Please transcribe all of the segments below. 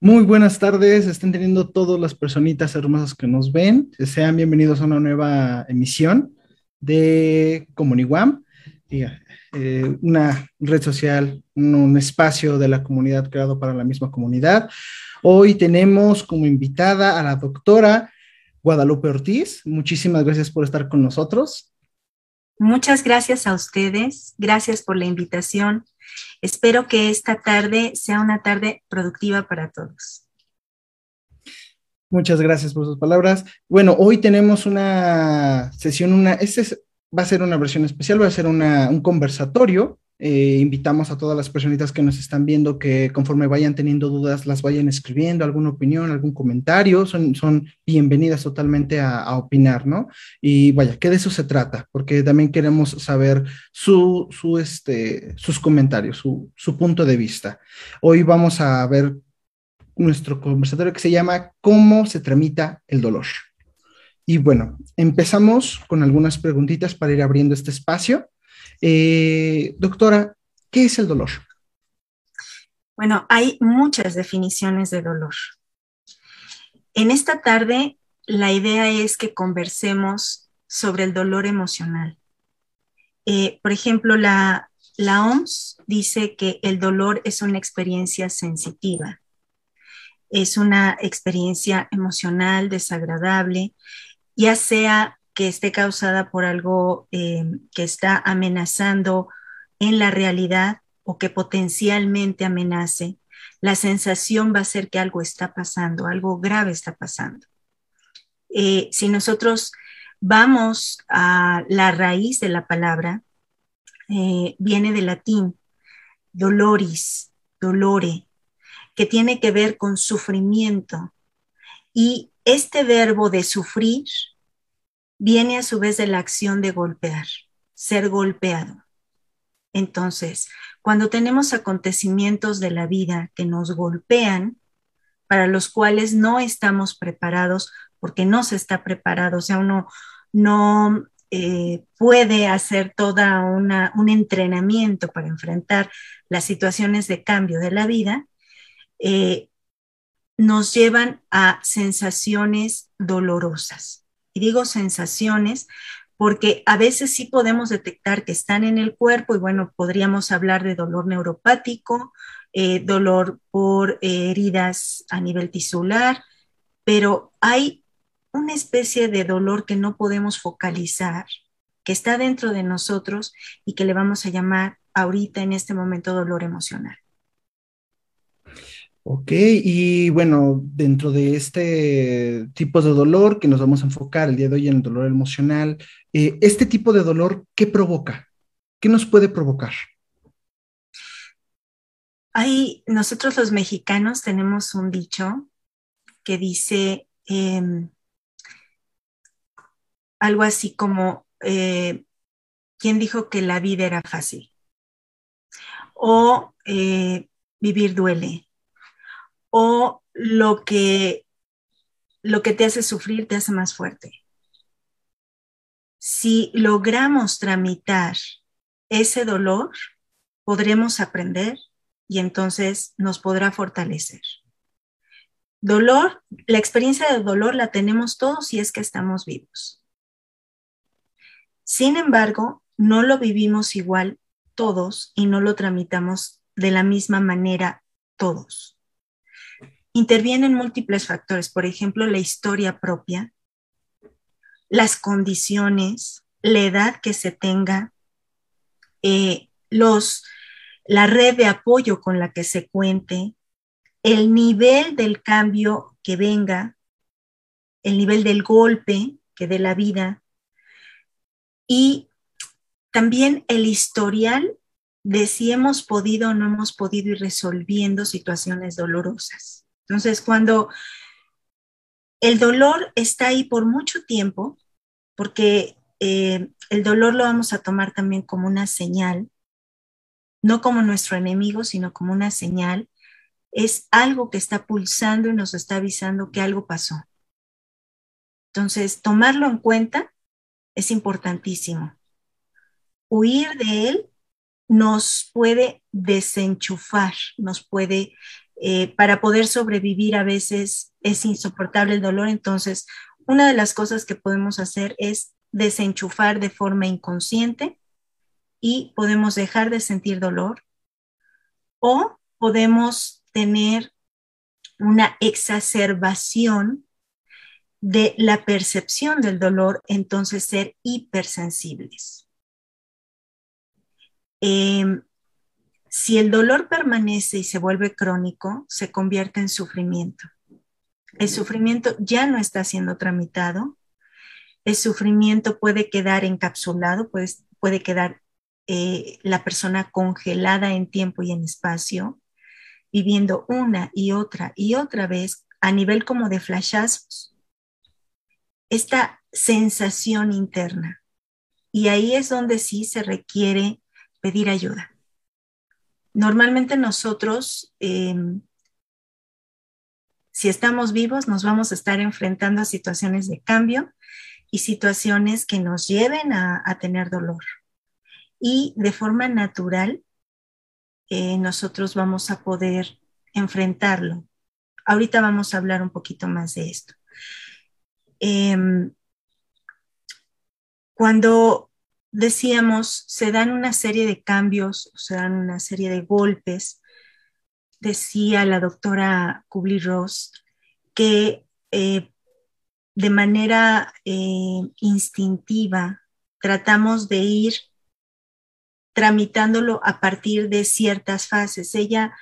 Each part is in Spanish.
Muy buenas tardes, estén teniendo todas las personitas hermosas que nos ven. Sean bienvenidos a una nueva emisión de Comuniguam, eh, una red social, un, espacio de la comunidad creado para la misma comunidad. Hoy tenemos como invitada a la doctora Guadalupe Ortiz. Muchísimas gracias por estar con nosotros. Muchas gracias a ustedes, gracias por la invitación. Espero que esta tarde sea una tarde productiva para todos. Muchas gracias por sus palabras. Bueno, hoy tenemos una sesión, una, este va a ser una versión especial, va a ser un conversatorio eh, invitamos a todas las personitas que nos están viendo que conforme vayan teniendo dudas las vayan escribiendo, alguna opinión, algún comentario, son, son bienvenidas totalmente a, opinar, ¿no? Y vaya, que de eso se trata, porque también queremos saber su, su, este, sus comentarios, su, su punto de vista. Hoy vamos a ver nuestro conversatorio que se llama ¿Cómo se tramita el dolor? Y bueno, empezamos con algunas preguntitas para ir abriendo este espacio. Eh, doctora, ¿qué es el dolor? Bueno, hay muchas definiciones de dolor. En esta tarde, la idea es que conversemos sobre el dolor emocional. Eh, por ejemplo, la, la OMS dice que el dolor es una experiencia sensitiva, es una experiencia emocional desagradable, ya sea que esté causada por algo eh, que está amenazando en la realidad o que potencialmente amenace, la sensación va a ser que algo está pasando, algo grave está pasando. Eh, si nosotros vamos a la raíz de la palabra, eh, viene del latín doloris, dolore, que tiene que ver con sufrimiento. Y este verbo de sufrir viene a su vez de la acción de golpear, ser golpeado. Entonces, cuando tenemos acontecimientos de la vida que nos golpean, para los cuales no estamos preparados, porque no se está preparado, o sea, uno no eh, puede hacer toda una, un entrenamiento para enfrentar las situaciones de cambio de la vida, eh, nos llevan a sensaciones dolorosas digo sensaciones porque a veces sí podemos detectar que están en el cuerpo y bueno, podríamos hablar de dolor neuropático, eh, dolor por eh, heridas a nivel tisular, pero hay una especie de dolor que no podemos focalizar, que está dentro de nosotros y que le vamos a llamar ahorita en este momento dolor emocional. Ok, y bueno, dentro de este tipo de dolor que nos vamos a enfocar el día de hoy en el dolor emocional, eh, este tipo de dolor, ¿qué provoca? ¿Qué nos puede provocar? Hay, nosotros los mexicanos tenemos un dicho que dice em, algo así como, eh, ¿quién dijo que la vida era fácil? O eh, vivir duele o lo que, lo que te hace sufrir te hace más fuerte. Si logramos tramitar ese dolor, podremos aprender y entonces nos podrá fortalecer. Dolor, la experiencia de dolor la tenemos todos si es que estamos vivos. Sin embargo, no lo vivimos igual todos y no lo tramitamos de la misma manera todos intervienen múltiples factores, por ejemplo, la historia propia, las condiciones, la edad que se tenga, eh, la red de apoyo con la que se cuente, el nivel del cambio que venga, el nivel del golpe que dé la vida y también el historial de si hemos podido o no hemos podido ir resolviendo situaciones dolorosas. Entonces, cuando el dolor está ahí por mucho tiempo, porque eh, el dolor lo vamos a tomar también como una señal, no como nuestro enemigo, sino como una señal, es algo que está pulsando y nos está avisando que algo pasó. Entonces, tomarlo en cuenta es importantísimo. Huir de él nos puede desenchufar, nos puede Eh, para poder sobrevivir a veces es insoportable el dolor, entonces una de las cosas que podemos hacer es desenchufar de forma inconsciente y podemos dejar de sentir dolor o podemos tener una exacerbación de la percepción del dolor, entonces ser hipersensibles. Em, si el dolor permanece y se vuelve crónico, se convierte en sufrimiento. El sufrimiento ya no está siendo tramitado. El sufrimiento puede quedar encapsulado, puede, puede quedar eh, la persona congelada en tiempo y en espacio, viviendo una y otra y otra vez a nivel como de flashazos. Esta sensación interna. Y ahí es donde sí se requiere pedir ayuda. Normalmente nosotros, em, si estamos vivos, nos vamos a estar enfrentando a situaciones de cambio y situaciones que nos lleven a tener dolor y de forma natural eh, nosotros vamos a poder enfrentarlo. Ahorita vamos a hablar un poquito más de esto. Em, cuando decíamos, se dan una serie de cambios, se dan una serie de golpes, decía la doctora Kubler-Ross que eh, de manera eh, instintiva tratamos de ir tramitándolo a partir de ciertas fases. Ella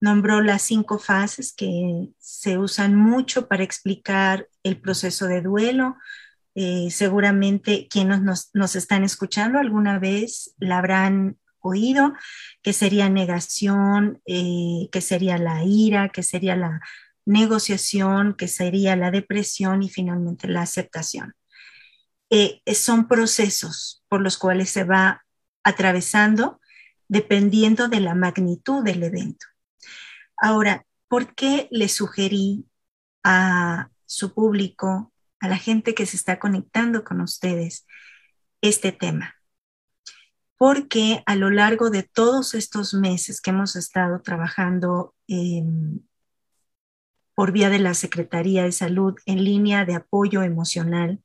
nombró las cinco fases que se usan mucho para explicar el proceso de duelo. Eh, seguramente quienes nos, están escuchando alguna vez la habrán oído, que sería negación, eh, que sería la ira, que sería la negociación, que sería la depresión y finalmente la aceptación. Eh, son procesos por los cuales se va atravesando dependiendo de la magnitud del evento. Ahora, ¿por qué le sugerí a su público, a la gente que se está conectando con ustedes, este tema? Porque a lo largo de todos estos meses que hemos estado trabajando por vía de la Secretaría de Salud en línea de apoyo emocional,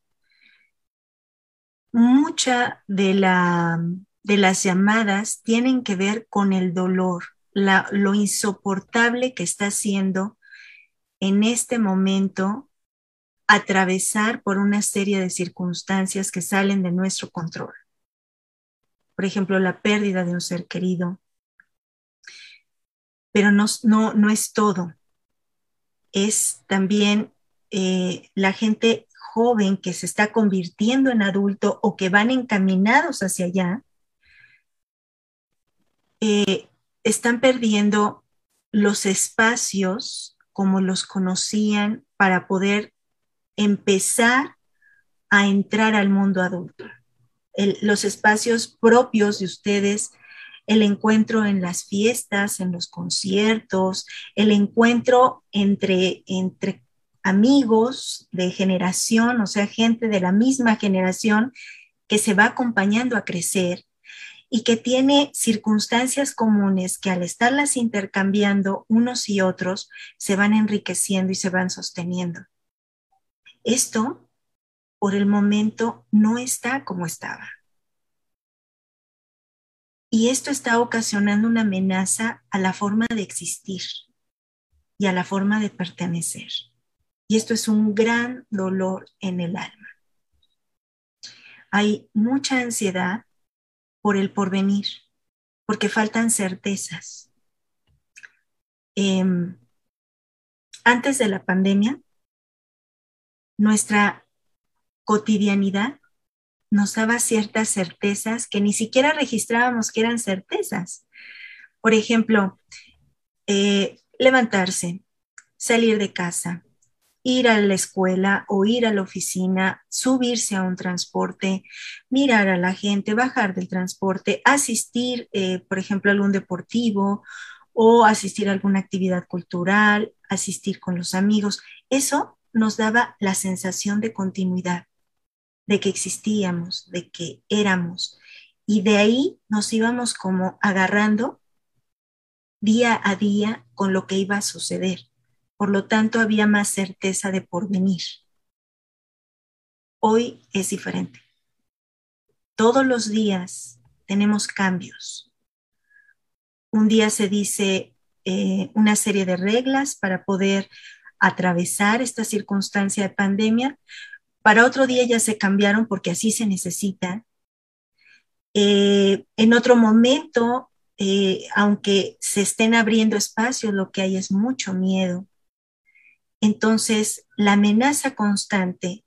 mucha de la de las llamadas tienen que ver con el dolor, lo insoportable que está haciendo en este momento atravesar por una serie de circunstancias que salen de nuestro control. Por ejemplo, la pérdida de un ser querido. Pero no, no, es todo. Es también eh, la gente joven que se está convirtiendo en adulto o que van encaminados hacia allá, eh, están perdiendo los espacios como los conocían para poder empezar a entrar al mundo adulto. los espacios propios de ustedes, el encuentro en las fiestas, en los conciertos, el encuentro entre, entre amigos de generación, o sea, gente de la misma generación que se va acompañando a crecer y que tiene circunstancias comunes que al estarlas intercambiando unos y otros se van enriqueciendo y se van sosteniendo. Esto, por el momento, no está como estaba. Y esto está ocasionando una amenaza a la forma de existir y a la forma de pertenecer. Y esto es un gran dolor en el alma. Hay mucha ansiedad por el porvenir, porque faltan certezas. Em, antes de la pandemia, nuestra cotidianidad nos daba ciertas certezas que ni siquiera registrábamos que eran certezas. Por ejemplo, eh, levantarse, salir de casa, ir a la escuela o ir a la oficina, subirse a un transporte, mirar a la gente, bajar del transporte, asistir, eh, por ejemplo, a algún deportivo o asistir a alguna actividad cultural, asistir con los amigos. Eso nos daba la sensación de continuidad, de que existíamos, de que éramos. Y de ahí nos íbamos como agarrando día a día con lo que iba a suceder. Por lo tanto, había más certeza de porvenir. Hoy es diferente. Todos los días tenemos cambios. Un día se dice eh, una serie de reglas para poder atravesar esta circunstancia de pandemia. Para otro día ya se cambiaron porque así se necesita. Eh, en otro momento, eh, aunque se estén abriendo espacios, lo que hay es mucho miedo. Entonces, la amenaza constante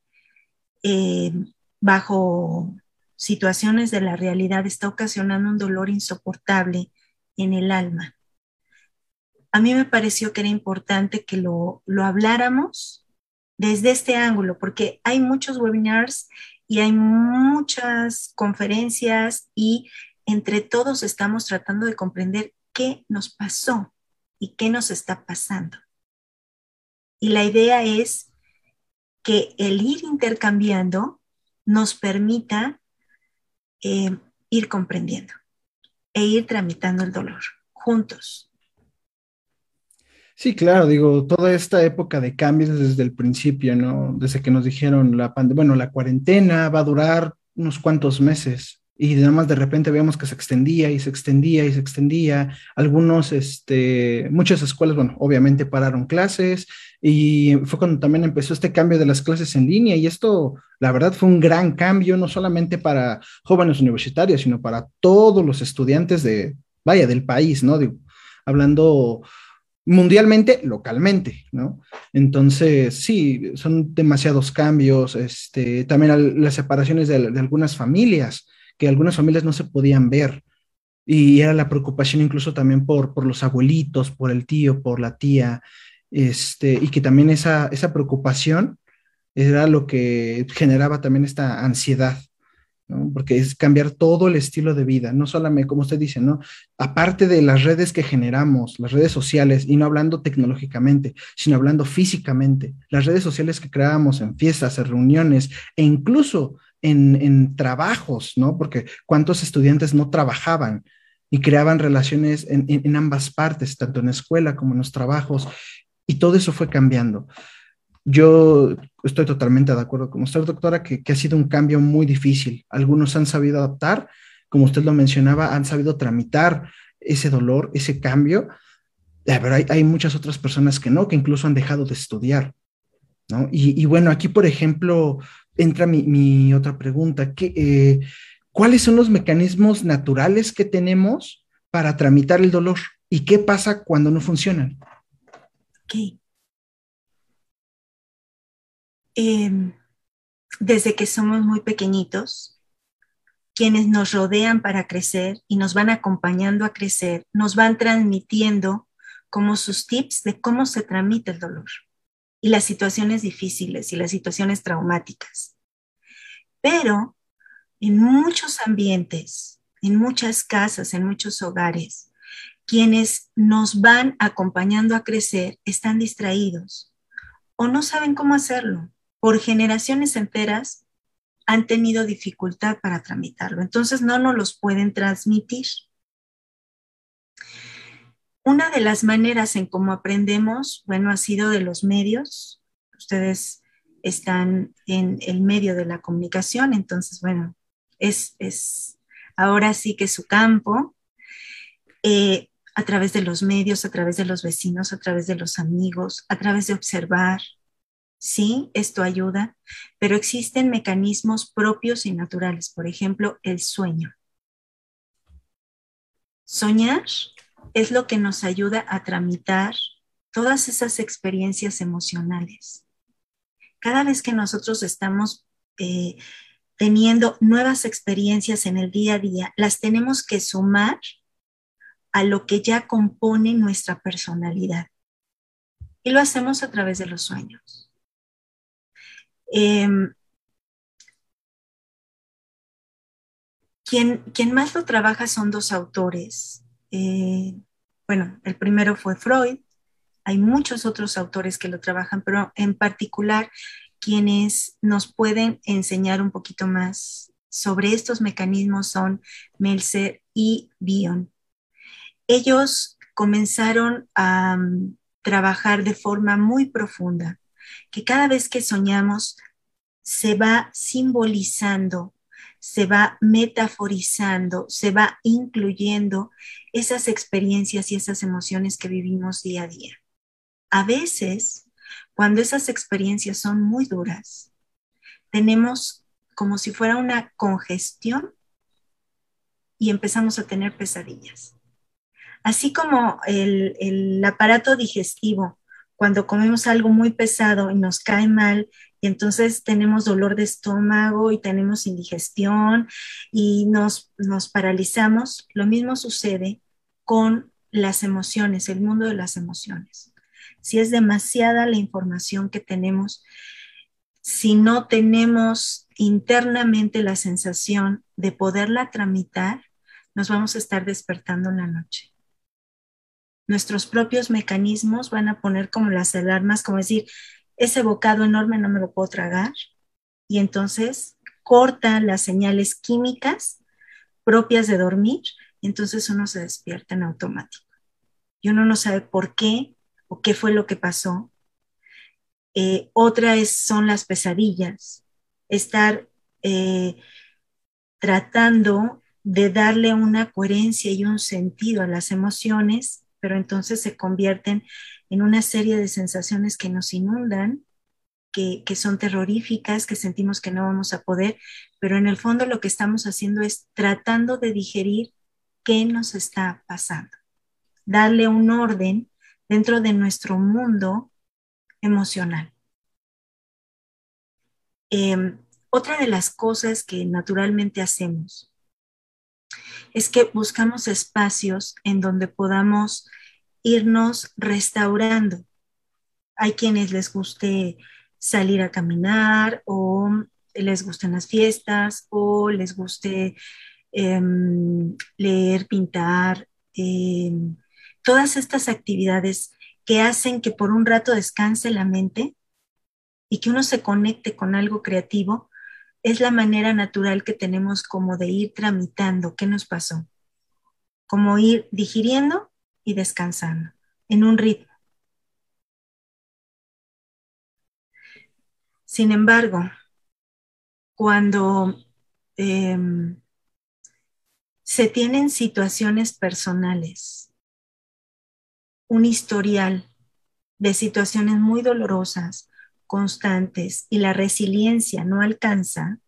bajo situaciones de la realidad está ocasionando un dolor insoportable en el alma. A mí me pareció que era importante que lo, lo habláramos desde este ángulo, porque hay muchos webinars y hay muchas conferencias y entre todos estamos tratando de comprender qué nos pasó y qué nos está pasando. Y la idea es que el ir intercambiando nos permita eh, ir comprendiendo e ir tramitando el dolor juntos. Sí, claro, digo, toda esta época de cambios desde el principio, ¿no? Desde que nos dijeron la bueno, la cuarentena va a durar unos cuantos meses y nada más de repente veíamos que se extendía y se extendía y se extendía. Algunos, este, muchas escuelas, bueno, obviamente pararon clases y fue cuando también empezó este cambio de las clases en línea y esto, la verdad, fue un gran cambio, no solamente para jóvenes universitarios, sino para todos los estudiantes de, vaya, del país, ¿no? Digo, hablando mundialmente, localmente, ¿no? Entonces, sí, son demasiados cambios, este, también las separaciones de, de algunas familias que algunas familias no se podían ver. Y era la preocupación incluso también por, por los abuelitos, por el tío, por la tía, este, y que también esa, esa preocupación era lo que generaba también esta ansiedad, porque es cambiar todo el estilo de vida, no solamente, como usted dice, ¿no? aparte de las redes que generamos, las redes sociales, y no hablando tecnológicamente, sino hablando físicamente, las redes sociales que creamos en fiestas, en reuniones, e incluso en, trabajos, ¿no? Porque cuántos estudiantes no trabajaban y creaban relaciones en, ambas partes, tanto en la escuela como en los trabajos, y todo eso fue cambiando. Yo estoy totalmente de acuerdo con usted, doctora, que, ha sido un cambio muy difícil. Algunos han sabido adaptar, como usted lo mencionaba, han sabido tramitar ese dolor, ese cambio, pero hay, hay muchas otras personas que no, que incluso han dejado de estudiar. ¿no? Y, y, bueno, aquí, por ejemplo, entra mi, otra pregunta. Eh, ¿Cuáles son los mecanismos naturales que tenemos para tramitar el dolor? ¿Y qué pasa cuando no funcionan? Em, desde que somos muy pequeñitos, quienes nos rodean para crecer y nos van acompañando a crecer, nos van transmitiendo como sus tips de cómo se tramita el dolor y las situaciones difíciles y las situaciones traumáticas. Pero en muchos ambientes, en muchas casas, en muchos hogares, quienes nos van acompañando a crecer están distraídos o no saben cómo hacerlo. Por generaciones enteras han tenido dificultad para tramitarlo, entonces no nos los pueden transmitir. Una de las maneras en cómo aprendemos, bueno, ha sido de los medios. Ustedes están en el medio de la comunicación, entonces, bueno, es, es ahora sí que su campo, eh, a través de los medios, a través de los vecinos, a través de los amigos, a través de observar. Sí, esto ayuda, pero existen mecanismos propios y naturales, por ejemplo, el sueño. Soñar es lo que nos ayuda a tramitar todas esas experiencias emocionales. Cada vez que nosotros estamos eh, teniendo nuevas experiencias en el día a día, las tenemos que sumar a lo que ya compone nuestra personalidad. Y lo hacemos a través de los sueños. Em, quien, más lo trabaja son dos autores, eh, bueno, el primero fue Freud, hay muchos otros autores que lo trabajan, pero en particular quienes nos pueden enseñar un poquito más sobre estos mecanismos son Melzer y Bion. Ellos comenzaron a um, trabajar de forma muy profunda, que cada vez que soñamos se va simbolizando, se va metaforizando, se va incluyendo esas experiencias y esas emociones que vivimos día a día. A veces, cuando esas experiencias son muy duras, tenemos como si fuera una congestión y empezamos a tener pesadillas. Así como el, aparato digestivo, cuando comemos algo muy pesado y nos cae mal, y entonces tenemos dolor de estómago y tenemos indigestión y nos, nos paralizamos, lo mismo sucede con las emociones, el mundo de las emociones. Si es demasiada la información que tenemos, si no tenemos internamente la sensación de poderla tramitar, nos vamos a estar despertando en la noche. Nuestros propios mecanismos van a poner como las alarmas, como decir, ese bocado enorme no me lo puedo tragar. Y entonces corta las señales químicas propias de dormir, y entonces uno se despierta en automático. Y uno no sabe por qué o qué fue lo que pasó. Eh, otra es, son las pesadillas, estar eh, tratando de darle una coherencia y un sentido a las emociones, pero entonces se convierten en una serie de sensaciones que nos inundan, que, que, son terroríficas, que sentimos que no vamos a poder, pero en el fondo lo que estamos haciendo es tratando de digerir qué nos está pasando, darle un orden dentro de nuestro mundo emocional. Em, otra de las cosas que naturalmente hacemos es que buscamos espacios en donde podamos irnos restaurando. Hay quienes les guste salir a caminar o les gusten las fiestas o les guste em, leer, pintar, em, todas estas actividades que hacen que por un rato descanse la mente y que uno se conecte con algo creativo, es la manera natural que tenemos como de ir tramitando qué nos pasó, como ir digiriendo y descansando en un ritmo. Sin embargo, cuando em, se tienen situaciones personales, un historial de situaciones muy dolorosas, constantes y la resiliencia no alcanza,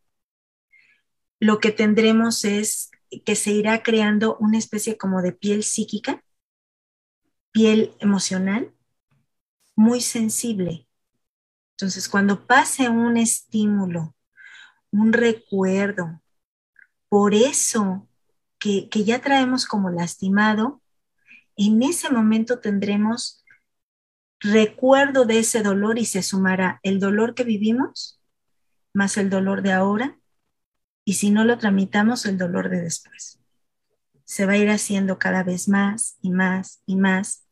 lo que tendremos es que se irá creando una especie como de piel psíquica, piel emocional, muy sensible. Entonces, cuando pase un estímulo, un recuerdo, por eso que, que ya traemos como lastimado, en ese momento tendremos recuerdo de ese dolor y se sumará el dolor que vivimos más el dolor de ahora y si no lo tramitamos el dolor de después. Se va a ir haciendo cada vez más y más y más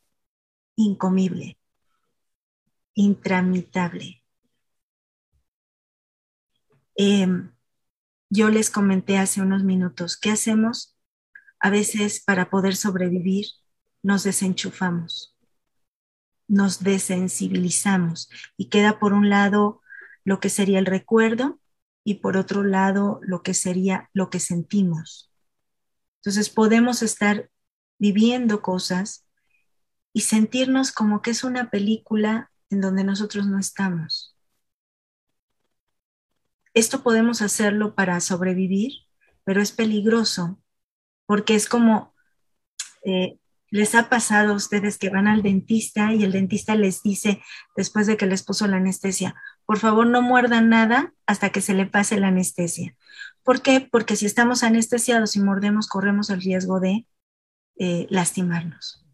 incomible, intramitable. Em, yo les comenté hace unos minutos, ¿qué hacemos? A veces para poder sobrevivir nos desenchufamos nos desensibilizamos y queda por un lado lo que sería el recuerdo y por otro lado lo que sería lo que sentimos. Entonces podemos estar viviendo cosas y sentirnos como que es una película en donde nosotros no estamos. Esto podemos hacerlo para sobrevivir, pero es peligroso porque es como eh, ¿Les ha pasado a ustedes que van al dentista y el dentista les dice, después de que les puso la anestesia, por favor no muerdan nada hasta que se le pase la anestesia? ¿Por qué? Porque si estamos anestesiados y mordemos, corremos el riesgo de eh, lastimarnos.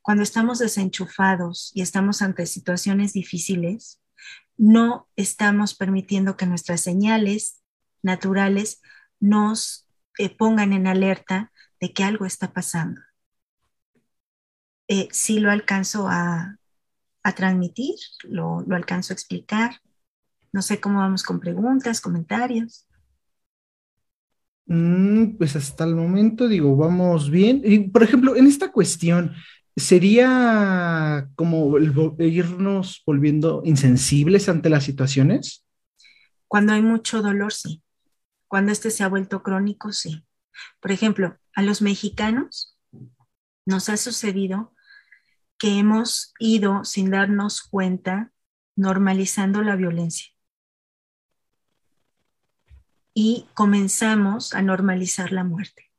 Cuando estamos desenchufados y estamos ante situaciones difíciles, no estamos permitiendo que nuestras señales naturales nos eh, pongan en alerta de que algo está pasando eh, sí lo alcanzo a, transmitir, lo, alcanzo a explicar. No sé cómo vamos con preguntas, comentarios. Mm, pues hasta el momento digo, vamos bien. Y por ejemplo, en esta cuestión ¿Sería como irnos volviendo insensibles ante las situaciones? Cuando hay mucho dolor, sí. Cuando este se ha vuelto crónico, sí. Por ejemplo, a los mexicanos nos ha sucedido que hemos ido sin darnos cuenta normalizando la violencia. Y comenzamos a normalizar la muerte.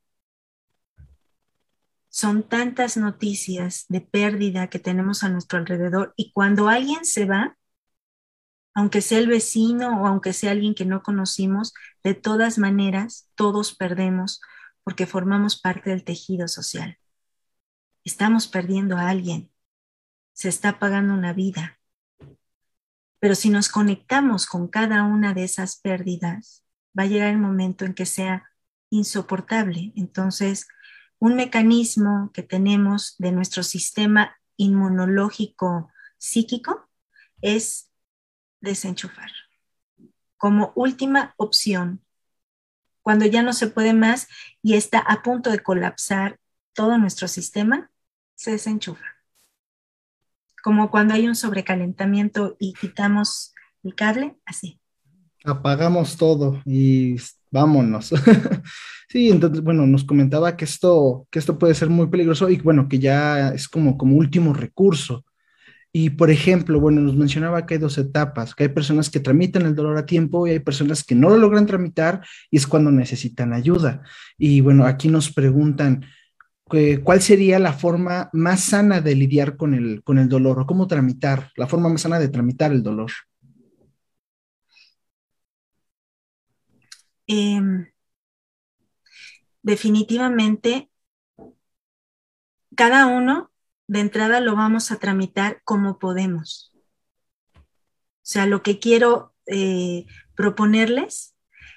Son tantas noticias de pérdida que tenemos a nuestro alrededor y cuando alguien se va, aunque sea el vecino o aunque sea alguien que no conocimos, de todas maneras todos perdemos porque formamos parte del tejido social. Estamos perdiendo a alguien, se está pagando una vida. Pero si nos conectamos con cada una de esas pérdidas, va a llegar el momento en que sea insoportable. Entonces, un mecanismo que tenemos de nuestro sistema inmunológico psíquico es desenchufar como última opción. Cuando ya no se puede más y está a punto de colapsar todo nuestro sistema, se desenchufa. Como cuando hay un sobrecalentamiento y quitamos el cable, así. Apagamos todo y vámonos. sí, entonces, bueno, nos comentaba que esto, que esto puede ser muy peligroso y bueno, que ya es como, como último recurso. Y por ejemplo, bueno, nos mencionaba que hay dos etapas, que hay personas que tramitan el dolor a tiempo y hay personas que no lo logran tramitar y es cuando necesitan ayuda. Y bueno, aquí nos preguntan, ¿cuál sería la forma más sana de lidiar con el, con el dolor o cómo tramitar, la forma más sana de tramitar el dolor? Em, definitivamente, cada uno de entrada lo vamos a tramitar como podemos. O sea, lo que quiero eh, proponerles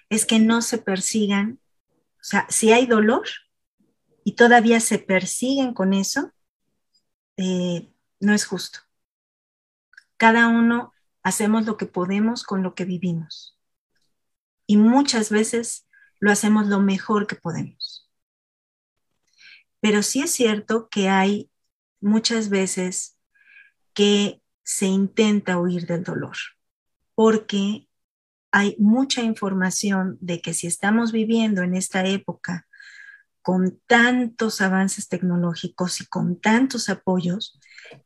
es que no se persigan, o sea, si hay dolor y todavía se persiguen con eso, eh, no es justo. Cada uno hacemos lo que podemos con lo que vivimos y muchas veces lo hacemos lo mejor que podemos. Pero sí es cierto que hay muchas veces que se intenta huir del dolor, porque hay mucha información de que si estamos viviendo en esta época con tantos avances tecnológicos y con tantos apoyos,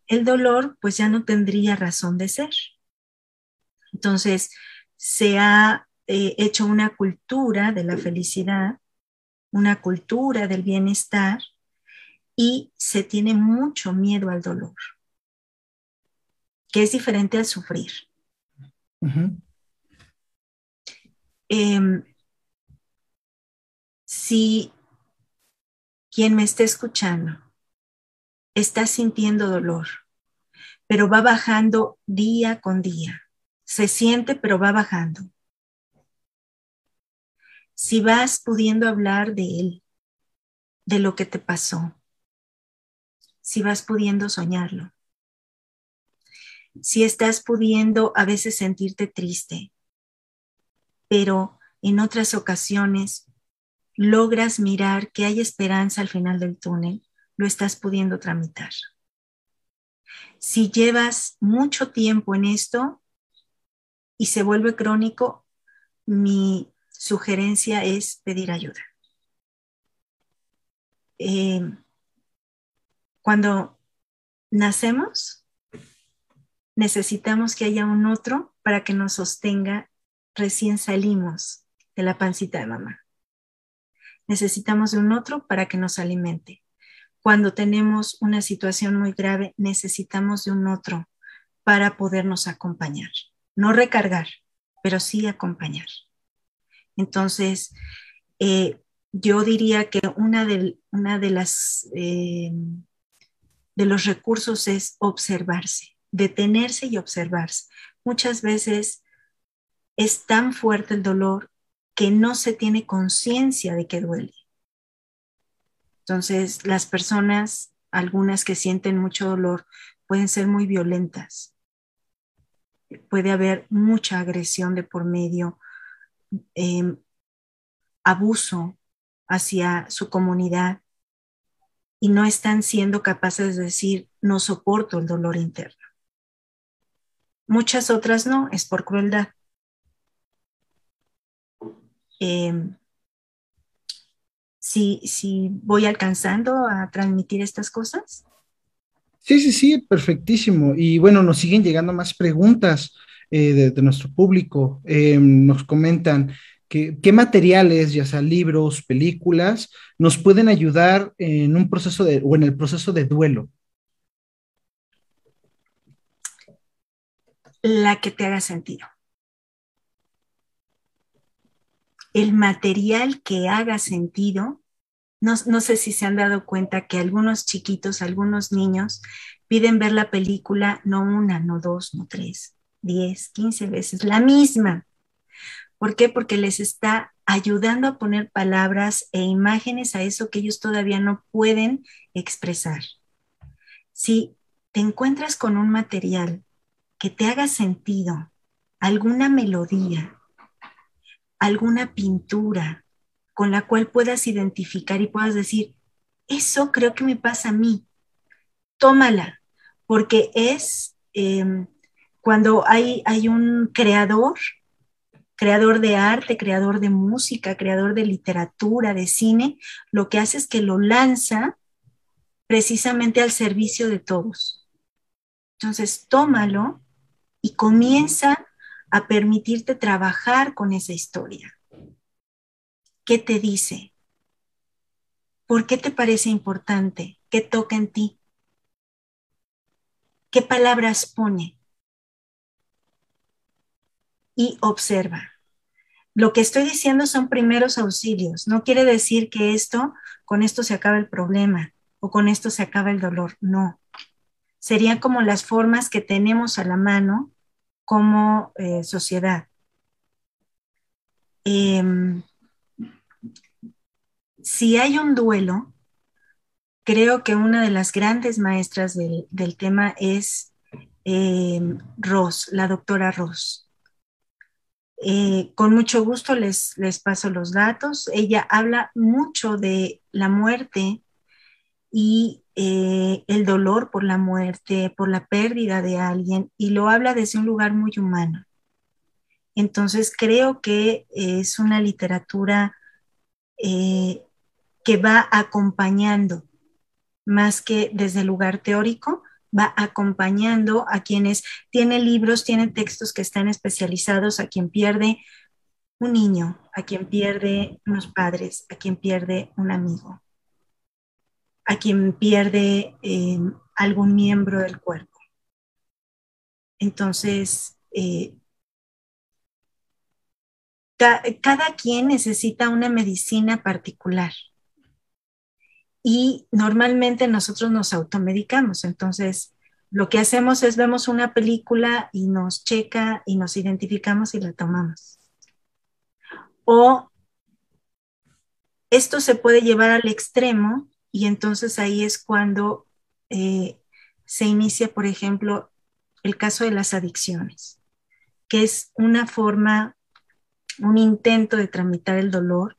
el dolor pues ya no tendría razón de ser. Entonces, se ha eh, hecho una cultura de la felicidad, una cultura del bienestar y se tiene mucho miedo al dolor, que es diferente al sufrir. Em, si quien me está escuchando está sintiendo dolor, pero va bajando día con día, se siente pero va bajando. Si vas pudiendo hablar de él, de lo que te pasó, si vas pudiendo soñarlo, si estás pudiendo a veces sentirte triste, pero en otras ocasiones logras mirar que hay esperanza al final del túnel, lo estás pudiendo tramitar. Si llevas mucho tiempo en esto y se vuelve crónico, mi sugerencia es pedir ayuda. Eh, cuando nacemos, necesitamos que haya un otro para que nos sostenga recién salimos de la pancita de mamá. Necesitamos de un otro para que nos alimente. Cuando tenemos una situación muy grave, necesitamos de un otro para podernos acompañar. No recargar, pero sí acompañar. Entonces, eh, yo diría que una de, una de las eh, de los recursos es observarse, detenerse y observarse. Muchas veces es tan fuerte el dolor que no se tiene conciencia de que duele. Entonces, las personas, algunas que sienten mucho dolor, pueden ser muy violentas. Puede haber mucha agresión de por medio, Em, abuso hacia su comunidad. y no están siendo capaces de decir, no soporto el dolor interno. Muchas otras no, es por crueldad. Em, si, si voy alcanzando a transmitir estas cosas. Sí, sí, sí, perfectísimo. Y bueno, nos siguen llegando más preguntas eh, de, nuestro público. Em, nos comentan que, qué materiales, ya sea libros, películas, nos pueden ayudar en un proceso de, o en el proceso de duelo. La que te haga sentido. El material que haga sentido no, sé si se han dado cuenta que algunos chiquitos, algunos niños piden ver la película no una, no dos, no tres, diez, quince veces, la misma. ¿Por qué? Porque les está ayudando a poner palabras e imágenes a eso que ellos todavía no pueden expresar. Si te encuentras con un material que te haga sentido, alguna melodía, alguna pintura, con la cual puedas identificar y puedas decir, eso creo que me pasa a mí. Tómala, porque es em, cuando hay, hay un creador, creador de arte, creador de música, creador de literatura, de cine, lo que hace es que lo lanza precisamente al servicio de todos. Entonces, tómalo y comienza a permitirte trabajar con esa historia. ¿Qué te dice? ¿Por qué te parece importante? ¿Qué toca en ti? ¿Qué palabras pone? Y observa. Lo que estoy diciendo son primeros auxilios. No quiere decir que esto, con esto se acaba el problema o con esto se acaba el dolor. No. Serían como las formas que tenemos a la mano como eh, sociedad. Eh, si hay un duelo, creo que una de las grandes maestras del, tema es eh, Ross, la doctora Ross. Eh, con mucho gusto les, les paso los datos. Ella habla mucho de la muerte y eh, el dolor por la muerte, por la pérdida de alguien, y lo habla desde un lugar muy humano. Entonces creo que es una literatura que va acompañando, más que desde el lugar teórico, va acompañando a quienes tienen libros, tienen textos que están especializados, a quien pierde un niño, a quien pierde unos padres, a quien pierde un amigo, a quien pierde em, algún miembro del cuerpo. Entonces, eh, cada quien necesita una medicina particular y normalmente nosotros nos automedicamos. Entonces, lo que hacemos es vemos una película y nos checa y nos identificamos y la tomamos. O esto se puede llevar al extremo y entonces ahí es cuando eh, se inicia, por ejemplo, el caso de las adicciones, que es una forma, un intento de tramitar el dolor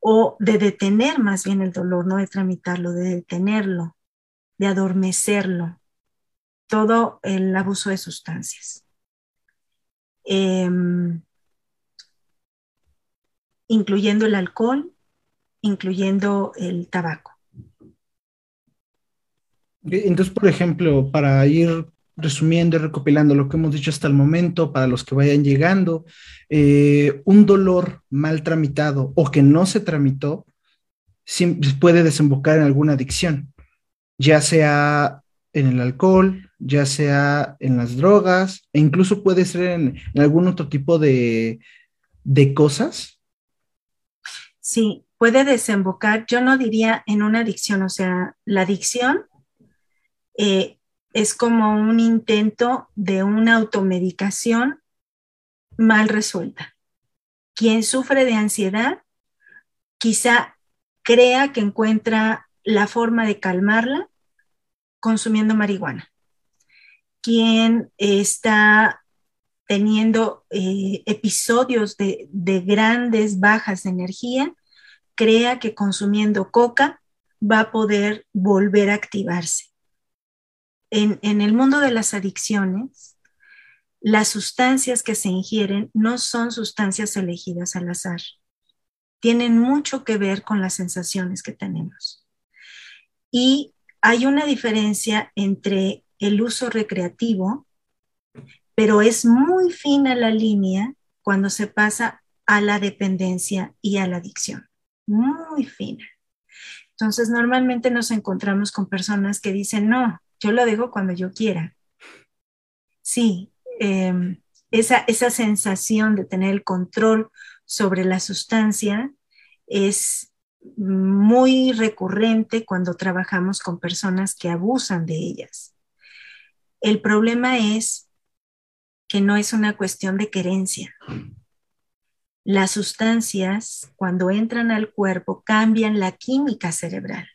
o de detener más bien el dolor, no de tramitarlo, de detenerlo, de adormecerlo, todo el abuso de sustancias. Em, incluyendo el alcohol, incluyendo el tabaco. Entonces, por ejemplo, para ir resumiendo y recopilando lo que hemos dicho hasta el momento, para los que vayan llegando, eh, un dolor mal tramitado o que no se tramitó puede desembocar en alguna adicción, ya sea en el alcohol, ya sea en las drogas, e incluso puede ser en, algún otro tipo de, cosas. Sí, puede desembocar, yo no diría en una adicción, o sea, la adicción eh, es como un intento de una automedicación mal resuelta. Quien sufre de ansiedad quizá crea que encuentra la forma de calmarla consumiendo marihuana. Quien está teniendo eh, episodios de grandes bajas de energía, crea que consumiendo coca va a poder volver a activarse. En, el mundo de las adicciones, las sustancias que se ingieren no son sustancias elegidas al azar. Tienen mucho que ver con las sensaciones que tenemos. Y hay una diferencia entre el uso recreativo, pero es muy fina la línea cuando se pasa a la dependencia y a la adicción. Muy fina. Entonces, normalmente nos encontramos con personas que dicen, no, yo lo dejo cuando yo quiera. Sí, em, esa, esa sensación de tener el control sobre la sustancia es muy recurrente cuando trabajamos con personas que abusan de ellas. El problema es que no es una cuestión de querencia. Las sustancias, cuando entran al cuerpo, cambian la química cerebral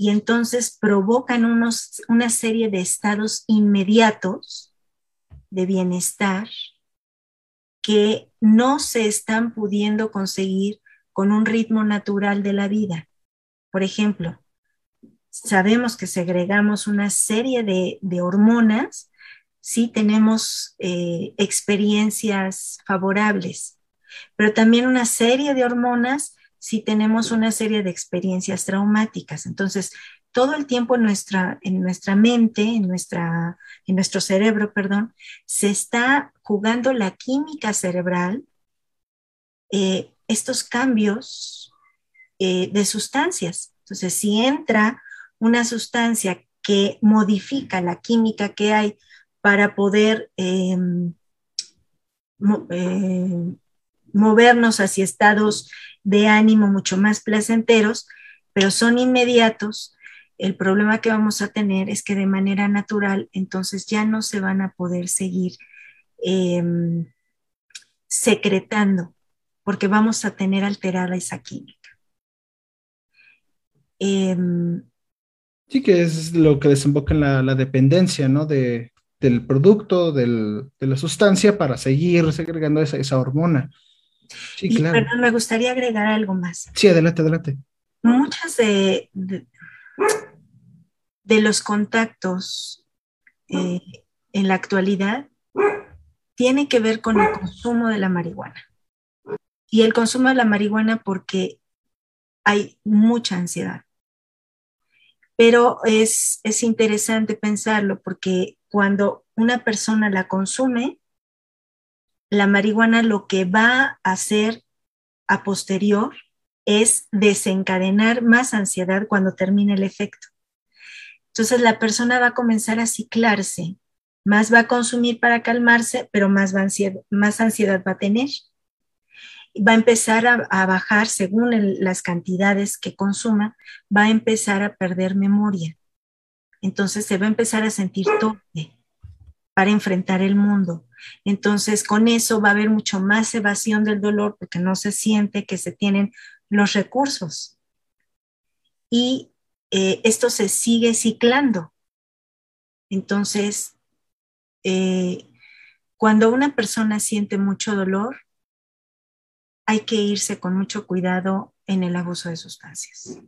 y entonces provocan unos, una serie de estados inmediatos de bienestar que no se están pudiendo conseguir con un ritmo natural de la vida. Por ejemplo, sabemos que segregamos una serie de, hormonas si tenemos eh, experiencias favorables, pero también una serie de hormonas si tenemos una serie de experiencias traumáticas. Entonces, todo el tiempo en nuestra, en nuestra mente, en, nuestra, en nuestro cerebro, perdón, se está jugando la química cerebral, eh, estos cambios eh, de sustancias. Entonces, si entra una sustancia que modifica la química que hay para poder em, eh, movernos hacia estados de ánimo mucho más placenteros, pero son inmediatos, el problema que vamos a tener es que de manera natural entonces ya no se van a poder seguir em, secretando porque vamos a tener alterada esa química. Em, sí, que es lo que desemboca en la, dependencia, ¿no? De, del producto, de la sustancia para seguir segregando esa, esa hormona. Sí, claro. Pero me gustaría agregar algo más. Sí, adelante, adelante. Muchas de, de, los contactos eh, en la actualidad tienen que ver con el consumo de la marihuana. Y el consumo de la marihuana porque hay mucha ansiedad. Pero es, es interesante pensarlo porque cuando una persona la consume, la marihuana lo que va a hacer a posterior es desencadenar más ansiedad cuando termine el efecto. Entonces la persona va a comenzar a ciclarse, más va a consumir para calmarse, pero más, ansiedad, va a tener. Va a empezar a, bajar según las cantidades que consuma, va a empezar a perder memoria. Entonces se va a empezar a sentir torpe para enfrentar el mundo. Entonces, con eso va a haber mucho más evasión del dolor porque no se siente que se tienen los recursos. Y eh, esto se sigue ciclando. Entonces, eh, cuando una persona siente mucho dolor, hay que irse con mucho cuidado en el abuso de sustancias.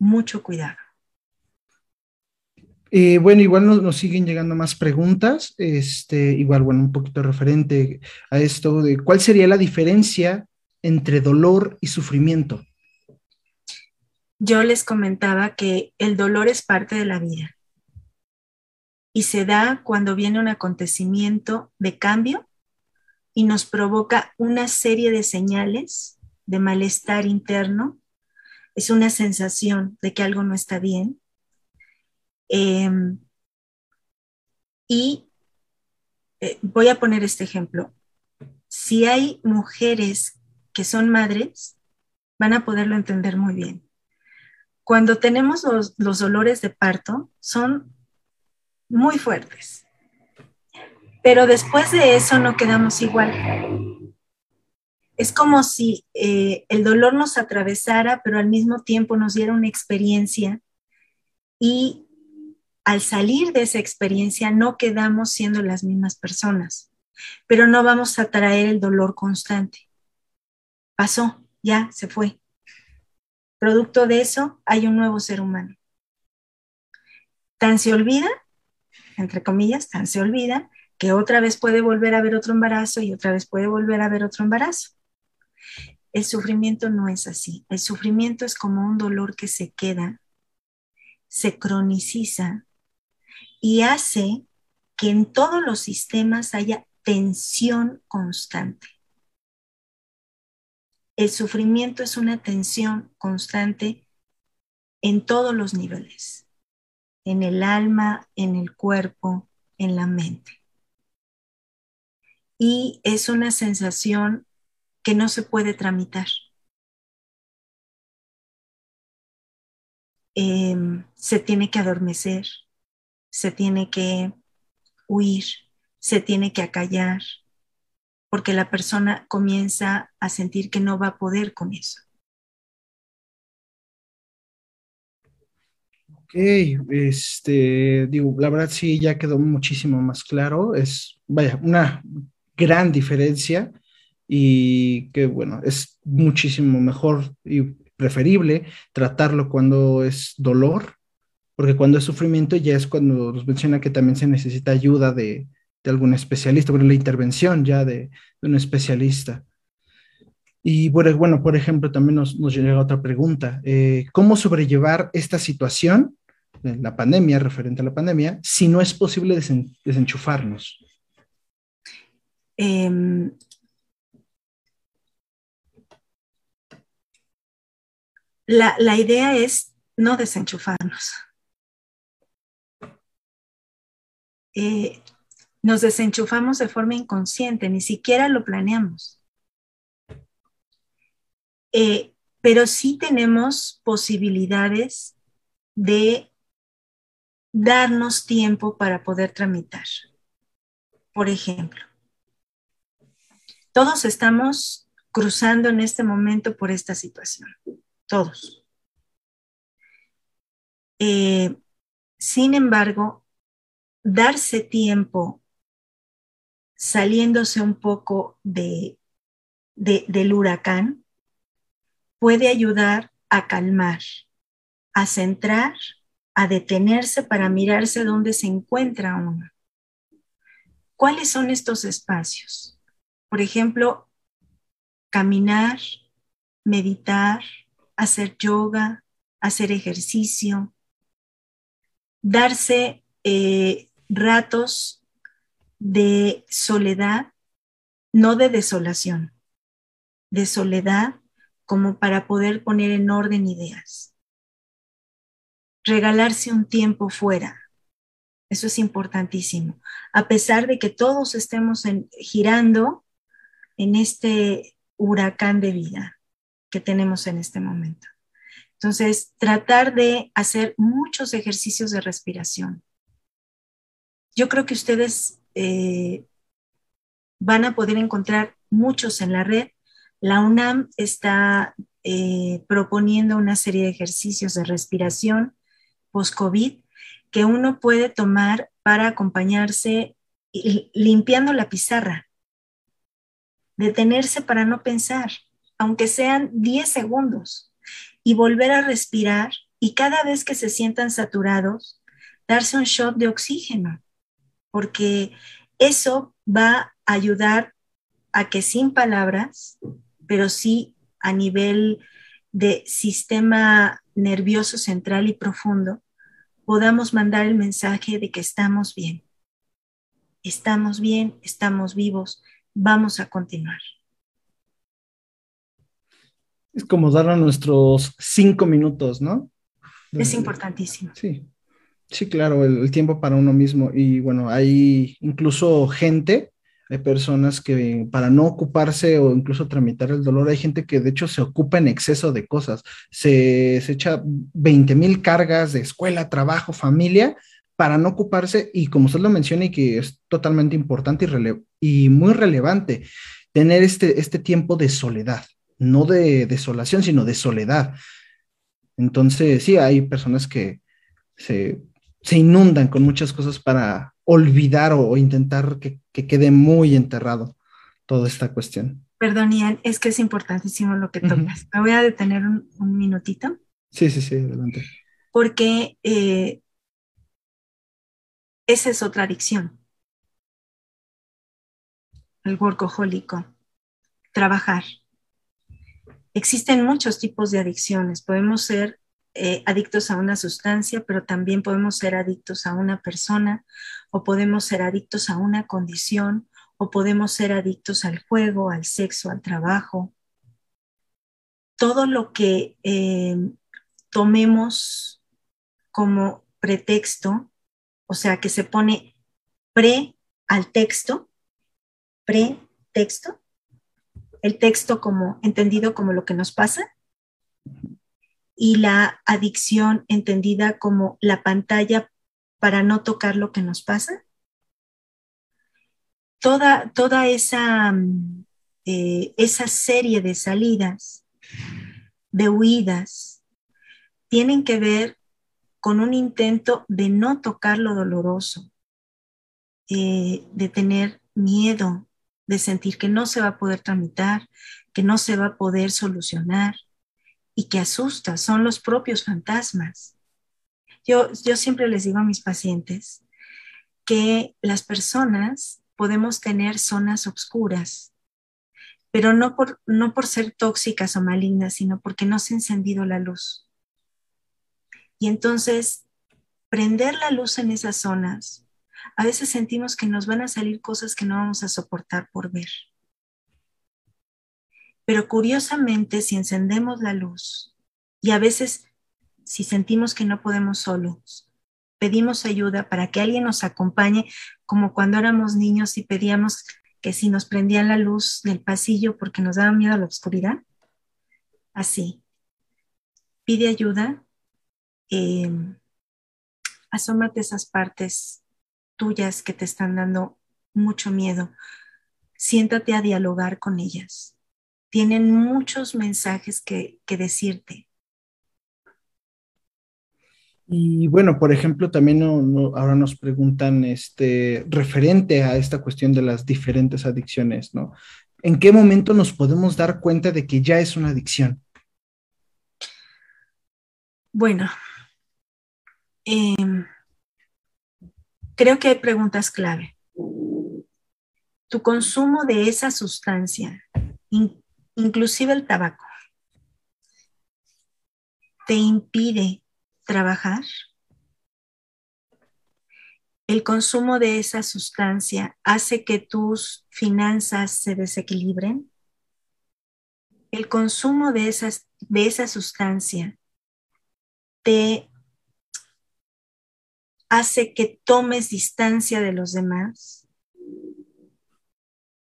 Mucho cuidado. Eh, bueno, igual nos, siguen llegando más preguntas, este, igual, bueno, un poquito referente a esto de cuál sería la diferencia entre dolor y sufrimiento. Yo les comentaba que el dolor es parte de la vida y se da cuando viene un acontecimiento de cambio y nos provoca una serie de señales de malestar interno. Es una sensación de que algo no está bien Em, y eh, voy a poner este ejemplo. Si hay mujeres que son madres, van a poderlo entender muy bien. Cuando tenemos los, dolores de parto, son muy fuertes. Pero después de eso no quedamos igual. Es como si eh, el dolor nos atravesara, pero al mismo tiempo nos diera una experiencia y al salir de esa experiencia no quedamos siendo las mismas personas, pero no vamos a traer el dolor constante. Pasó, ya se fue. Producto de eso hay un nuevo ser humano. Tan se olvida, entre comillas, tan se olvida que otra vez puede volver a haber otro embarazo y otra vez puede volver a haber otro embarazo. El sufrimiento no es así. El sufrimiento es como un dolor que se queda, se croniciza y hace que en todos los sistemas haya tensión constante. El sufrimiento es una tensión constante en todos los niveles, en el alma, en el cuerpo, en la mente. Y es una sensación que no se puede tramitar. Em, se tiene que adormecer, se tiene que huir, se tiene que acallar, porque la persona comienza a sentir que no va a poder con eso. Ok, este, la verdad sí, ya quedó muchísimo más claro. Es, vaya, una gran diferencia y que, bueno, es muchísimo mejor y preferible tratarlo cuando es dolor, porque cuando es sufrimiento ya es cuando nos menciona que también se necesita ayuda de, de algún especialista, bueno, la intervención ya de, un especialista. Y bueno, bueno, por ejemplo, también nos, nos llega otra pregunta. Eh, ¿Cómo sobrellevar esta situación, la pandemia, referente a la pandemia, si no es posible desenchufarnos? Em, la, la idea es no desenchufarnos. Eh, nos desenchufamos de forma inconsciente, ni siquiera lo planeamos. Eh, pero sí tenemos posibilidades de darnos tiempo para poder tramitar. Por ejemplo, todos estamos cruzando en este momento por esta situación, todos. Eh, sin embargo, darse tiempo saliéndose un poco de, del huracán, puede ayudar a calmar, a centrar, a detenerse para mirarse dónde se encuentra uno. ¿Cuáles son estos espacios? Por ejemplo, caminar, meditar, hacer yoga, hacer ejercicio, darse eh, ratos de soledad, no de desolación, de soledad como para poder poner en orden ideas. Regalarse un tiempo fuera, eso es importantísimo. A pesar de que todos estemos girando en este huracán de vida que tenemos en este momento. Entonces, tratar de hacer muchos ejercicios de respiración. Yo creo que ustedes eh, van a poder encontrar muchos en la red. La UNAM está eh, proponiendo una serie de ejercicios de respiración post-COVID que uno puede tomar para acompañarse limpiando la pizarra, detenerse para no pensar, aunque sean 10 segundos, y volver a respirar y cada vez que se sientan saturados, darse un shot de oxígeno porque eso va a ayudar a que sin palabras, pero sí a nivel de sistema nervioso central y profundo, podamos mandar el mensaje de que estamos bien. Estamos bien, estamos vivos, vamos a continuar. Es como darnos nuestros cinco minutos, ¿no? Es importantísimo. Sí. Sí, claro, el, tiempo para uno mismo. Y bueno, hay incluso gente, hay personas que para no ocuparse o incluso tramitar el dolor, hay gente que de hecho se ocupa en exceso de cosas. Se, echa 20 mil cargas de escuela, trabajo, familia para no ocuparse y como usted lo menciona y que es totalmente importante y, muy relevante, tener este, este tiempo de soledad, no de desolación, sino de soledad. Entonces, sí, hay personas que se se inundan con muchas cosas para olvidar o, intentar que, quede muy enterrado toda esta cuestión. Perdón, Ian, es que es importantísimo lo que tocas. Me voy a detener un, minutito. Sí, sí, sí, adelante. Porque eh, esa es otra adicción. El workahólico. Trabajar. Existen muchos tipos de adicciones. Podemos ser eh, adictos a una sustancia, pero también podemos ser adictos a una persona o podemos ser adictos a una condición o podemos ser adictos al juego, al sexo, al trabajo. Todo lo que eh, tomemos como pretexto, o sea, que se pone pre al texto, pretexto, el texto como entendido como lo que nos pasa y la adicción entendida como la pantalla para no tocar lo que nos pasa. Toda, toda esa, mm, eh, esa serie de salidas, de huidas, tienen que ver con un intento de no tocar lo doloroso, eh, de tener miedo, de sentir que no se va a poder tramitar, que no se va a poder solucionar y que asusta, son los propios fantasmas. Yo, yo siempre les digo a mis pacientes que las personas podemos tener zonas oscuras, pero no por, no por ser tóxicas o malignas, sino porque no se ha encendido la luz. Y entonces, prender la luz en esas zonas a veces sentimos que nos van a salir cosas que no vamos a soportar por ver. Pero curiosamente, si encendemos la luz y a veces si sentimos que no podemos solos, pedimos ayuda para que alguien nos acompañe, como cuando éramos niños y pedíamos que si nos prendían la luz del pasillo porque nos daba miedo a la oscuridad. Así. Pide ayuda. Eh, asómate esas partes tuyas que te están dando mucho miedo, siéntate a dialogar con ellas. Tienen muchos mensajes que, decirte. Y bueno, por ejemplo, también ahora nos preguntan este, referente a esta cuestión de las diferentes adicciones, ¿no? ¿En qué momento nos podemos dar cuenta de que ya es una adicción? Bueno, eh, creo que hay preguntas clave. Tu consumo de esa sustancia, inclusive el tabaco, te impide trabajar. El consumo de esa sustancia hace que tus finanzas se desequilibren. El consumo de, esas, de esa sustancia te hace que tomes distancia de los demás,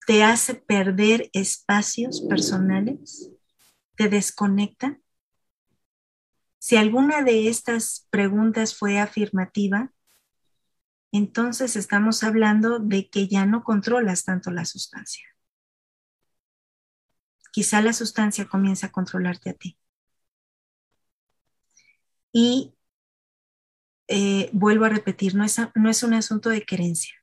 te hace perder espacios personales, te desconecta. Si alguna de estas preguntas fue afirmativa, entonces estamos hablando de que ya no controlas tanto la sustancia. Quizá la sustancia comienza a controlarte a ti. Y eh, vuelvo a repetir, no es, no es un asunto de querencia,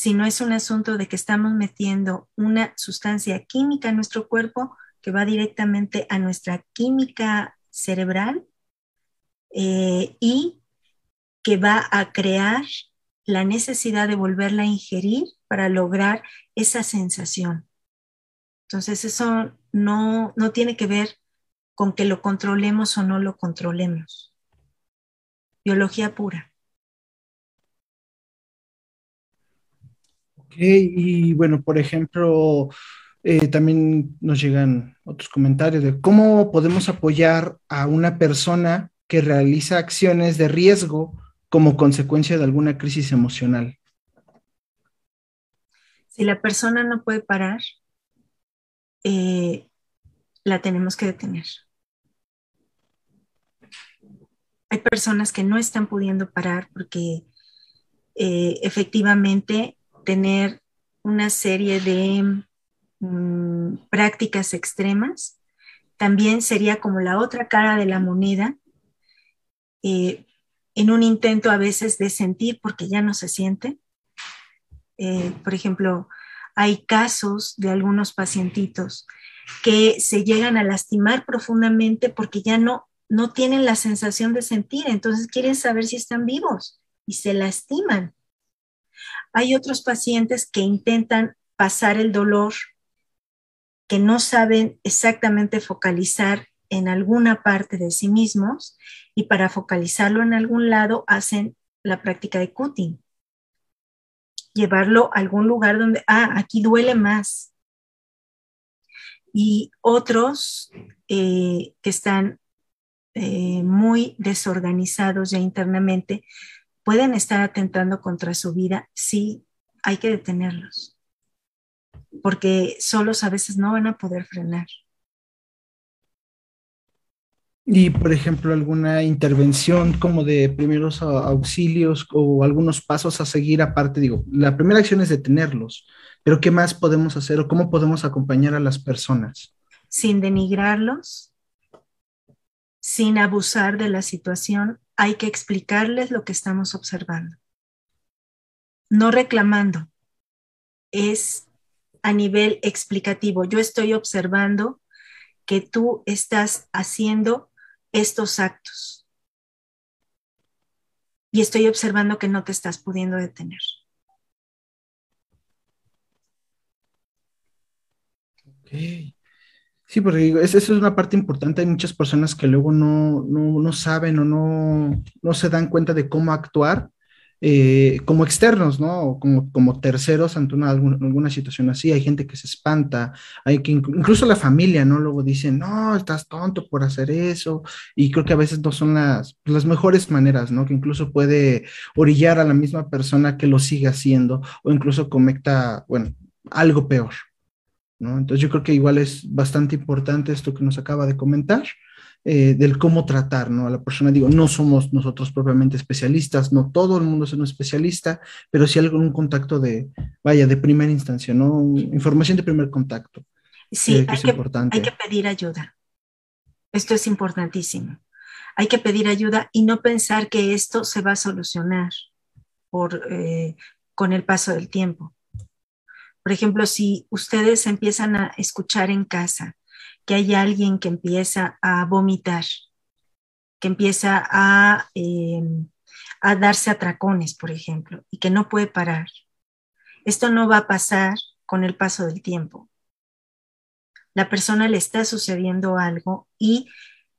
sino es un asunto de que estamos metiendo una sustancia química en nuestro cuerpo que va directamente a nuestra química cerebral eh, y que va a crear la necesidad de volverla a ingerir para lograr esa sensación. Entonces eso no, no tiene que ver con que lo controlemos o no lo controlemos biología pura. Ok, y bueno, por ejemplo, eh, también nos llegan otros comentarios de cómo podemos apoyar a una persona que realiza acciones de riesgo como consecuencia de alguna crisis emocional. Si la persona no puede parar, eh, la tenemos que detener. hay personas que no están pudiendo parar porque eh, efectivamente tener una serie de mm, prácticas extremas también sería como la otra cara de la moneda eh, en un intento a veces de sentir porque ya no se siente. Eh, por ejemplo, Hay casos de algunos pacientitos que se llegan a lastimar profundamente porque ya no, no tienen la sensación de sentir, entonces quieren saber si están vivos y se lastiman. Hay otros pacientes que intentan pasar el dolor, que no saben exactamente focalizar en alguna parte de sí mismos y para focalizarlo en algún lado hacen la práctica de cutting. Llevarlo a algún lugar donde, ah, aquí duele más. Y otros eh, que están eh, muy desorganizados ya internamente pueden estar atentando contra su vida. Sí, hay que detenerlos, porque solos a veces no van a poder frenar. Y, por ejemplo, alguna intervención como de primeros auxilios o algunos pasos a seguir aparte, digo, la primera acción es detenerlos, pero ¿qué más podemos hacer o cómo podemos acompañar a las personas? Sin denigrarlos, sin abusar de la situación, hay que explicarles lo que estamos observando. No reclamando, es a nivel explicativo. Yo estoy observando que tú estás haciendo estos actos. Y estoy observando que no te estás pudiendo detener. Sí, porque esa es una parte importante. Hay muchas personas que luego no, no, no saben o no, no se dan cuenta de cómo actuar eh, como externos, ¿no? Como, como terceros ante una, alguna, situación así. Hay gente que se espanta, hay que incluso la familia, ¿no? Luego dicen, no, estás tonto por hacer eso. Y creo que a veces no son las, las mejores maneras, ¿no? Que incluso puede orillar a la misma persona que lo sigue haciendo o incluso cometa, bueno, algo peor, ¿no? Entonces yo creo que igual es bastante importante esto que nos acaba de comentar. Eh, del cómo tratar ¿no? a la persona. Digo, no somos nosotros propiamente especialistas, no todo el mundo es un especialista, pero sí algún contacto de, vaya, de primera instancia, ¿no? Información de primer contacto. Sí, hay, que, hay que pedir ayuda. Esto es importantísimo. Hay que pedir ayuda y no pensar que esto se va a solucionar por, eh, con el paso del tiempo. Por ejemplo, si ustedes empiezan a escuchar en casa que hay alguien que empieza a vomitar, que empieza a, em, a darse atracones, por ejemplo, y que no puede parar. Esto no va a pasar con el paso del tiempo. La persona le está sucediendo algo y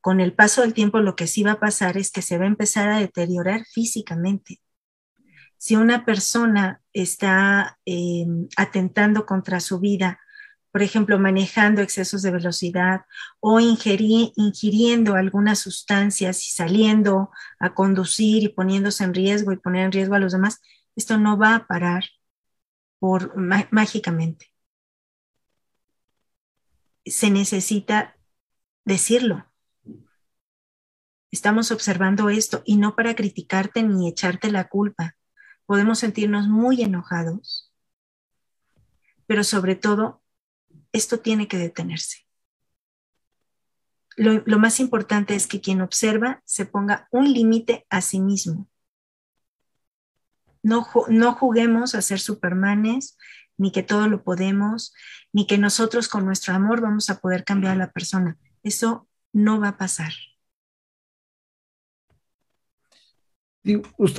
con el paso del tiempo lo que sí va a pasar es que se va a empezar a deteriorar físicamente. Si una persona está em, atentando contra su vida por ejemplo, manejando excesos de velocidad o ingiriendo algunas sustancias y saliendo a conducir y poniéndose en riesgo y poner en riesgo a los demás, esto no va a parar por, mágicamente. Se necesita decirlo. Estamos observando esto y no para criticarte ni echarte la culpa. Podemos sentirnos muy enojados, pero sobre todo esto tiene que detenerse. Lo, más importante es que quien observa se ponga un límite a sí mismo. No, no juguemos a ser supermanes, ni que todo lo podemos, ni que nosotros con nuestro amor vamos a poder cambiar a la persona. Eso no va a pasar.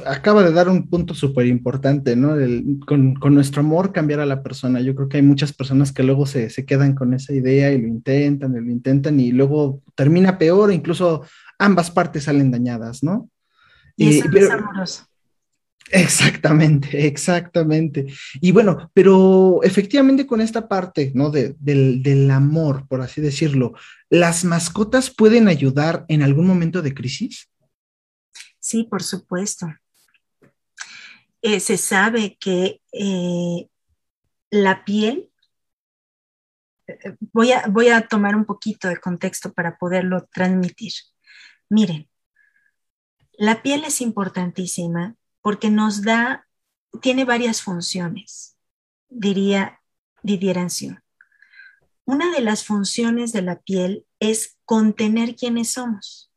Acaba de dar un punto súper importante, ¿no? con, nuestro amor cambiar a la persona. Yo creo que hay muchas personas que luego se, quedan con esa idea y lo intentan y lo intentan y luego termina peor, incluso ambas partes salen dañadas, ¿no? Y eso es amoroso. Exactamente, exactamente. Y bueno, pero efectivamente con esta parte, ¿no? del, del amor, por así decirlo, ¿las mascotas pueden ayudar en algún momento de crisis? Sí, por supuesto. Eh, se sabe que eh, la piel, eh, voy a, voy a tomar un poquito de contexto para poderlo transmitir. Miren, la piel es importantísima porque nos da, tiene varias funciones, diría Didier Ancion. Una de las funciones de la piel es contener quiénes somos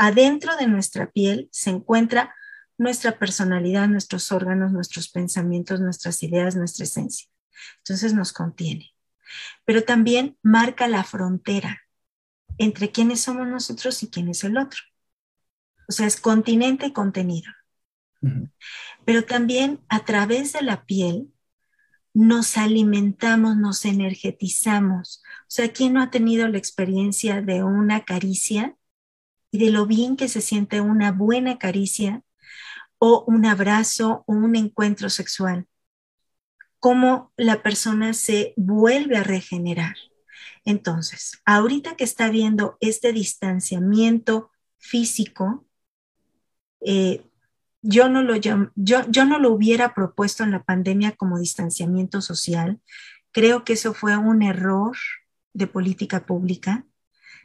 adentro de nuestra piel se encuentra nuestra personalidad, nuestros órganos, nuestros pensamientos, nuestras ideas, nuestra esencia. Entonces nos contiene. Pero también marca la frontera entre quiénes somos nosotros y quién es el otro. O sea, es continente y contenido. Pero también a través de la piel nos alimentamos, nos energetizamos. O sea, ¿quién no ha tenido la experiencia de una caricia y de lo bien que se siente una buena caricia o un abrazo o un encuentro sexual? Cómo la persona se vuelve a regenerar. Entonces, ahorita que está viendo este distanciamiento físico, eh, yo no, lo, yo, yo no lo hubiera propuesto en la pandemia como distanciamiento social. Creo que eso fue un error de política pública.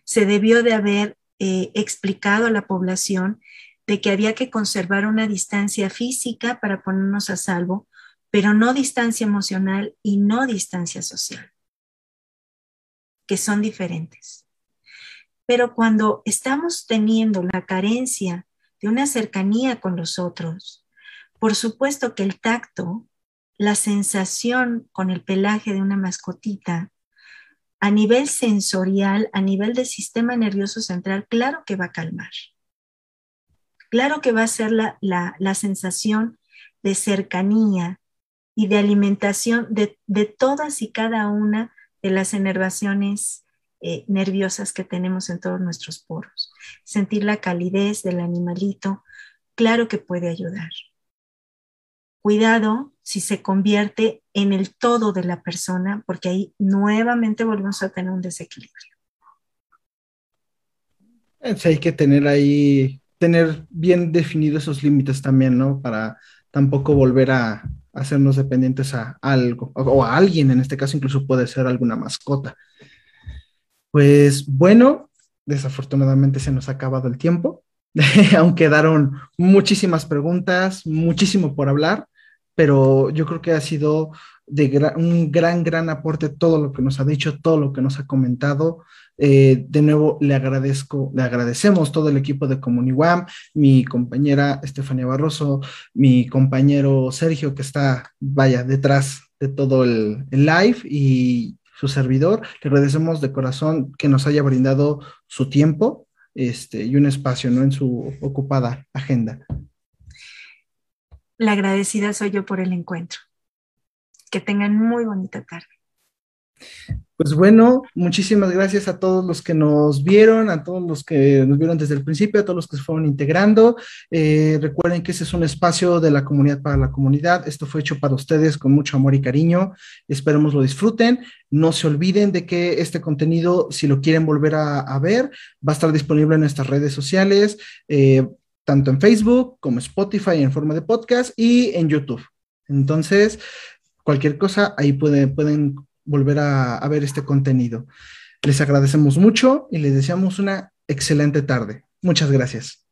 Se debió de haber eh, explicado a la población de que había que conservar una distancia física para ponernos a salvo, pero no distancia emocional y no distancia social, que son diferentes. Pero cuando estamos teniendo la carencia de una cercanía con los otros. Por supuesto que el tacto, la sensación con el pelaje de una mascotita, a nivel sensorial, a nivel del sistema nervioso central, claro que va a calmar. Claro que va a ser la, la, sensación de cercanía y de alimentación de, de, todas y cada una de las enervaciones eh, nerviosas que tenemos en todos nuestros poros sentir la calidez del animalito, claro que puede ayudar. Cuidado si se convierte en el todo de la persona, porque ahí nuevamente volvemos a tener un desequilibrio. hay que tener ahí, tener bien definidos esos límites también, ¿no? Para tampoco volver a hacernos dependientes a algo o a alguien, en este caso incluso puede ser alguna mascota. Pues bueno, desafortunadamente se nos ha acabado el tiempo. Aún quedaron muchísimas preguntas, muchísimo por hablar, pero yo creo que ha sido un gran, gran aporte todo lo que nos ha dicho, todo lo que nos ha comentado. Eh, de nuevo, le agradezco, le agradecemos todo el equipo de Comuniwam, mi compañera Estefanía Barroso, mi compañero Sergio, que está, vaya, detrás de todo el, el live y su servidor. Le agradecemos de corazón que nos haya brindado su tiempo este, y un espacio ¿no? en su ocupada agenda. La agradecida soy yo por el encuentro. Que tengan muy bonita tarde. Pues bueno, muchísimas gracias a todos los que nos vieron, a todos los que nos vieron desde el principio, a todos los que se fueron integrando. Eh, recuerden que ese es un espacio de la comunidad para la comunidad. Esto fue hecho para ustedes con mucho amor y cariño. Esperemos lo disfruten. No se olviden de que este contenido, si lo quieren volver a, ver, va a estar disponible en nuestras redes sociales, eh, tanto en Facebook como Spotify en forma de podcast y en YouTube. Entonces, cualquier cosa, ahí pueden, pueden volver a, ver este contenido. Les agradecemos mucho y les deseamos una excelente tarde. Muchas gracias.